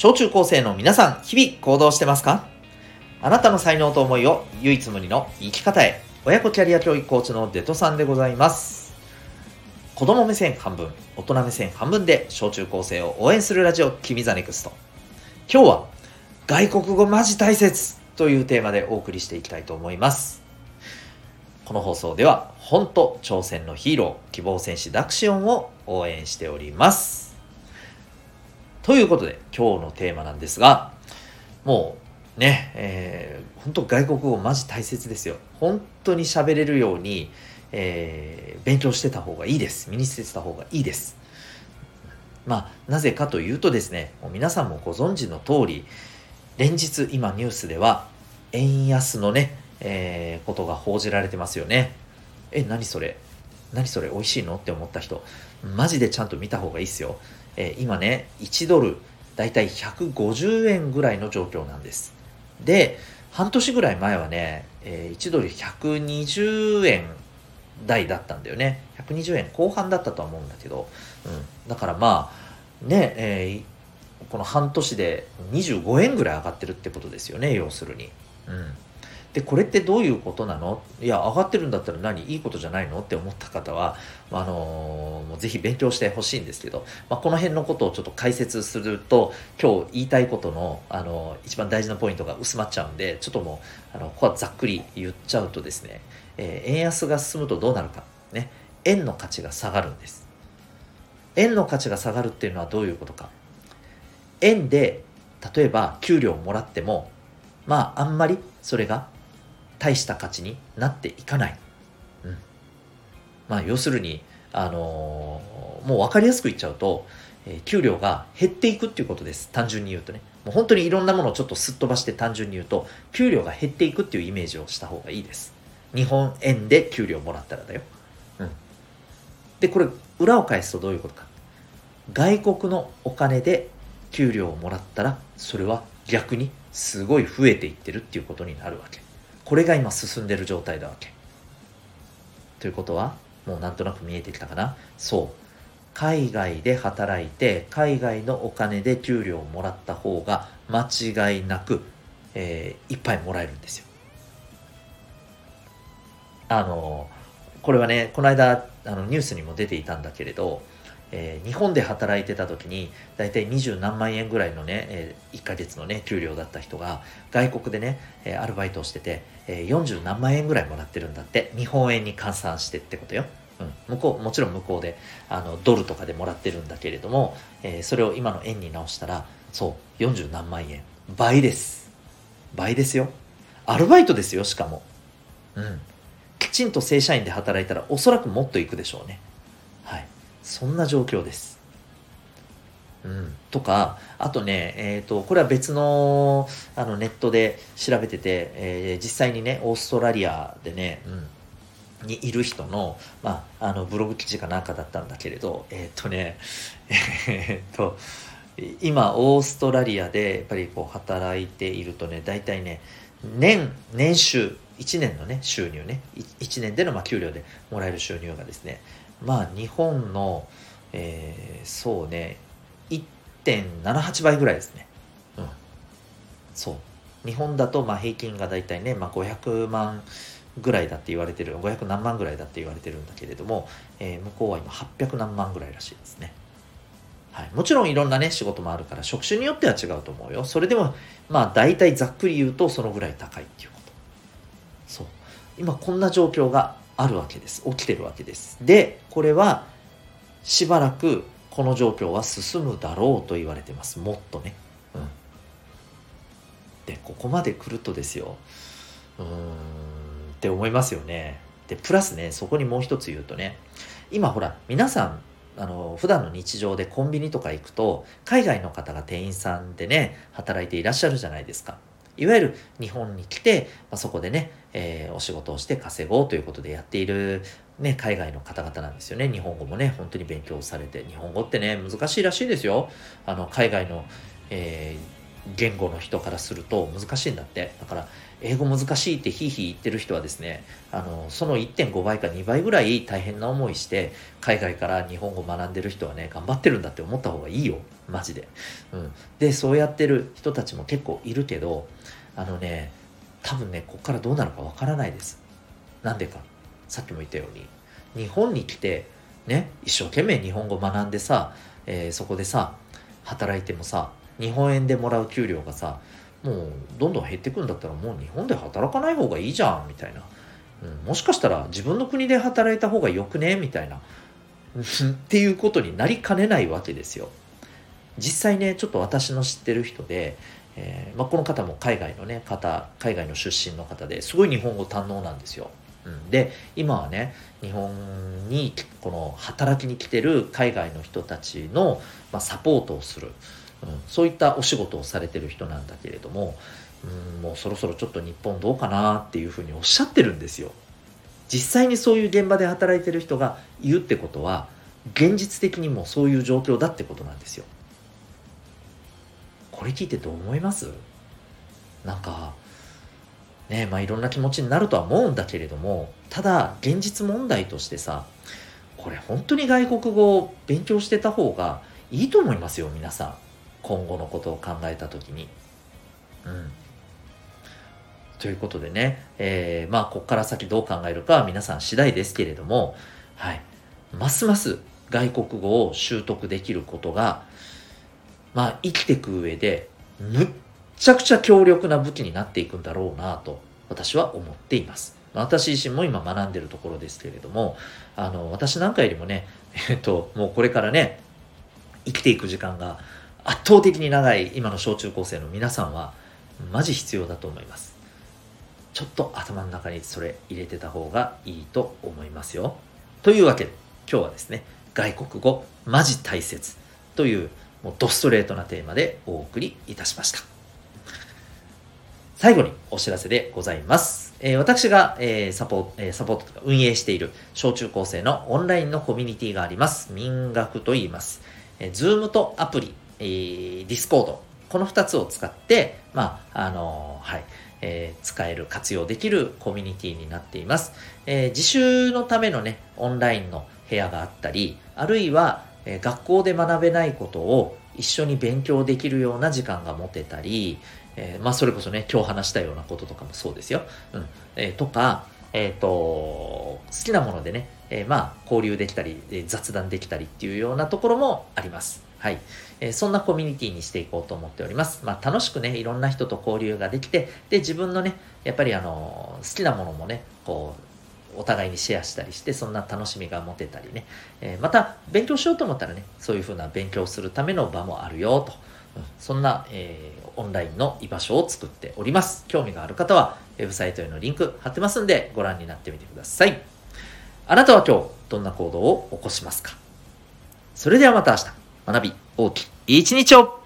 小中高生の皆さん、日々行動してますか？あなたの才能と思いを唯一無二の生き方へ。親子キャリア教育コーチのデトさんでございます。子供目線半分、大人目線半分で小中高生を応援するラジオ、君 the NEXT。今日は、外国語マジ大切というテーマでお送りしていきたいと思います。この放送では、本と挑戦のヒーロー、希望戦士ダクシオンを応援しております。ということで、今日のテーマなんですが、もうね、えー、本当外国語マジ大切ですよ。本当に喋れるように、えー、勉強してた方がいいです。身につけてた方がいいです。まあ、なぜかというとですね、もう皆さんもご存知の通り、連日今ニュースでは、円安のね、えー、ことが報じられてますよね。え、何それ？何それ？美味しいの？って思った人、マジでちゃんと見た方がいいですよ。えー、今ね、1ドル、だいたい150円ぐらいの状況なんです。で、半年ぐらい前はね、えー、1ドル120円台だったんだよね。120円後半だったとは思うんだけど、うん。だからまあ、ね、えー、この半年で25円ぐらい上がってるってことですよね、要するに。うん。でこれってどういうことなの？いや上がってるんだったら何？いいことじゃないの？って思った方は、あのー、もうぜひ勉強してほしいんですけど、まあ、この辺のことをちょっと解説すると今日言いたいことの、あのー、一番大事なポイントが薄まっちゃうんでちょっともうあのここはざっくり言っちゃうとですね、えー、円安が進むとどうなるかね円の価値が下がるんです。円の価値が下がるっていうのはどういうことか。円で例えば給料をもらってもまああんまりそれが大した価値になっていかない。うん。まあ、要するに、あのー、もう分かりやすく言っちゃうと、えー、給料が減っていくっていうことです。単純に言うとね。もう本当にいろんなものをちょっとすっ飛ばして単純に言うと、給料が減っていくっていうイメージをした方がいいです。日本円で給料もらったらだよ。うん。で、これ、裏を返すとどういうことか。外国のお金で給料をもらったら、それは逆にすごい増えていってるっていうことになるわけ。これが今進んでる状態だわけ。ということは、もうなんとなく見えてきたかな？そう。海外で働いて、海外のお金で給料をもらった方が間違いなく、えー、いっぱいもらえるんですよ。あの、これはね、この間、あのニュースにも出ていたんだけれど、えー、日本で働いてた時に大体二十何万円ぐらいのね、えー、1ヶ月のね給料だった人が外国でね、えー、アルバイトをしてて、えー、40何万円ぐらいもらってるんだって。日本円に換算してってことよ。うん、向こうもちろん向こうであのドルとかでもらってるんだけれども、えー、それを今の円に直したらそう40何万円。倍です。倍ですよ。アルバイトですよしかも。うん。きちんと正社員で働いたらおそらくもっといくでしょうね。そんな状況です。うん、とか、あとね、えっ、ー、と、これは別のあのネットで調べてて、えー、実際にね、オーストラリアでね、うん、にいる人の、まあ、あのブログ記事かなんかだったんだけれど、えっ、ー、とね、えっと、今、オーストラリアでやっぱりこう働いているとね、大体ね、年、年収、1年のね、収入ね、1年でのまあ給料でもらえる収入がですね、まあ日本の、えー、そうね1.78倍ぐらいですね。うん。そう。日本だとまあ平均が大体ね、まあ、500万ぐらいだって言われてる500何万ぐらいだって言われてるんだけれども、えー、向こうは今800何万ぐらいらしいですね。はい、もちろんいろんなね仕事もあるから職種によっては違うと思うよ。それでもまあ大体ざっくり言うとそのぐらい高いっていうこと。そう。今こんな状況があるわけです。起きてるわけです。で、これはしばらくこの状況は進むだろうと言われてます。もっとね。うん。で、ここまで来るとですよ。うーんって思いますよね。で、プラスね、そこにもう一つ言うとね、今ほら、皆さん、あの、普段の日常でコンビニとか行くと、海外の方が店員さんでね、働いていらっしゃるじゃないですか。いわゆる日本に来て、まあ、そこでね、えー、お仕事をして稼ごうということでやっている、ね、海外の方々なんですよね。日本語もね、本当に勉強されて、日本語ってね、難しいらしいですよ。あの、海外の、えー、言語の人からすると難しいんだって。だから、英語難しいってひいひい言ってる人はですね、あの、その1.5倍か2倍ぐらい大変な思いして、海外から日本語学んでる人はね、頑張ってるんだって思った方がいいよ。マジで。うん。で、そうやってる人たちも結構いるけど、あのね、多分ね、ここからどうなるかわからないです。なんでか。さっきも言ったように、日本に来て、ね、一生懸命日本語学んでさ、えー、そこでさ、働いてもさ、日本円でもらう給料がさ、もうどんどん減っていくんだったらもう日本で働かない方がいいじゃんみたいな、うん、もしかしたら自分の国で働いた方がよくねみたいな。っていうことになりかねないわけですよ。実際ねちょっと私の知ってる人で、えー、まあ、この方も海外のね方海外の出身の方ですごい日本語堪能なんですよ、うん、で今はね日本にこの働きに来てる海外の人たちの、まあ、サポートをする。うん、そういったお仕事をされてる人なんだけれども、うん、もうそろそろちょっと日本どうかなっていうふうにおっしゃってるんですよ。実際にそういう現場で働いてる人が言うってことは現実的にもそういう状況だってことなんですよ。これ聞いてどう思います？なんかねまあいろんな気持ちになるとは思うんだけれどもただ現実問題としてさこれ本当に外国語を勉強してた方がいいと思いますよ皆さん。今後のことを考えた時に。うん。ということでね、えー、まあ、ここから先どう考えるかは皆さん次第ですけれども、はい。ますます外国語を習得できることが、まあ、生きていく上で、むっちゃくちゃ強力な武器になっていくんだろうなと、私は思っています。私自身も今学んでるところですけれども、あの、私なんかよりもね、えっと、もうこれからね、生きていく時間が圧倒的に長い今の小中高生の皆さんはマジ必要だと思いますちょっと頭の中にそれ入れてた方がいいと思いますよというわけで今日はですね外国語マジ大切というもうドストレートなテーマでお送りいたしました最後にお知らせでございます。えー、私が、えー、サポート、えー、サポートとか運営している小中高生のオンラインのコミュニティがあります。民学と言います。えー、Zoom とアプリ、えー、Discord、この2つを使って、まあ、あのはい、えー、使える、活用できるコミュニティになっています。えー、自習のためのね、オンラインの部屋があったり、あるいは、えー、学校で学べないことを一緒に勉強できるような時間が持てたり、え、まあ、それこそね、今日話したようなこととかもそうですよ。うん。え、とか、えっ、と、好きなものでね、えまあ、交流できたり、雑談できたりっていうようなところもあります。はい。え、そんなコミュニティにしていこうと思っております。まあ、楽しくね、いろんな人と交流ができて、で、自分のね、やっぱりあの、好きなものもね、こう、お互いにシェアしたりして、そんな楽しみが持てたりね、えー、また、勉強しようと思ったらね、そういうふうな勉強するための場もあるよ、と。うん、そんな、えー、オンラインの居場所を作っております。興味がある方は、ウェブサイトへのリンク貼ってますんで、ご覧になってみてください。あなたは今日、どんな行動を起こしますか？それではまた明日。学び大きい一日を。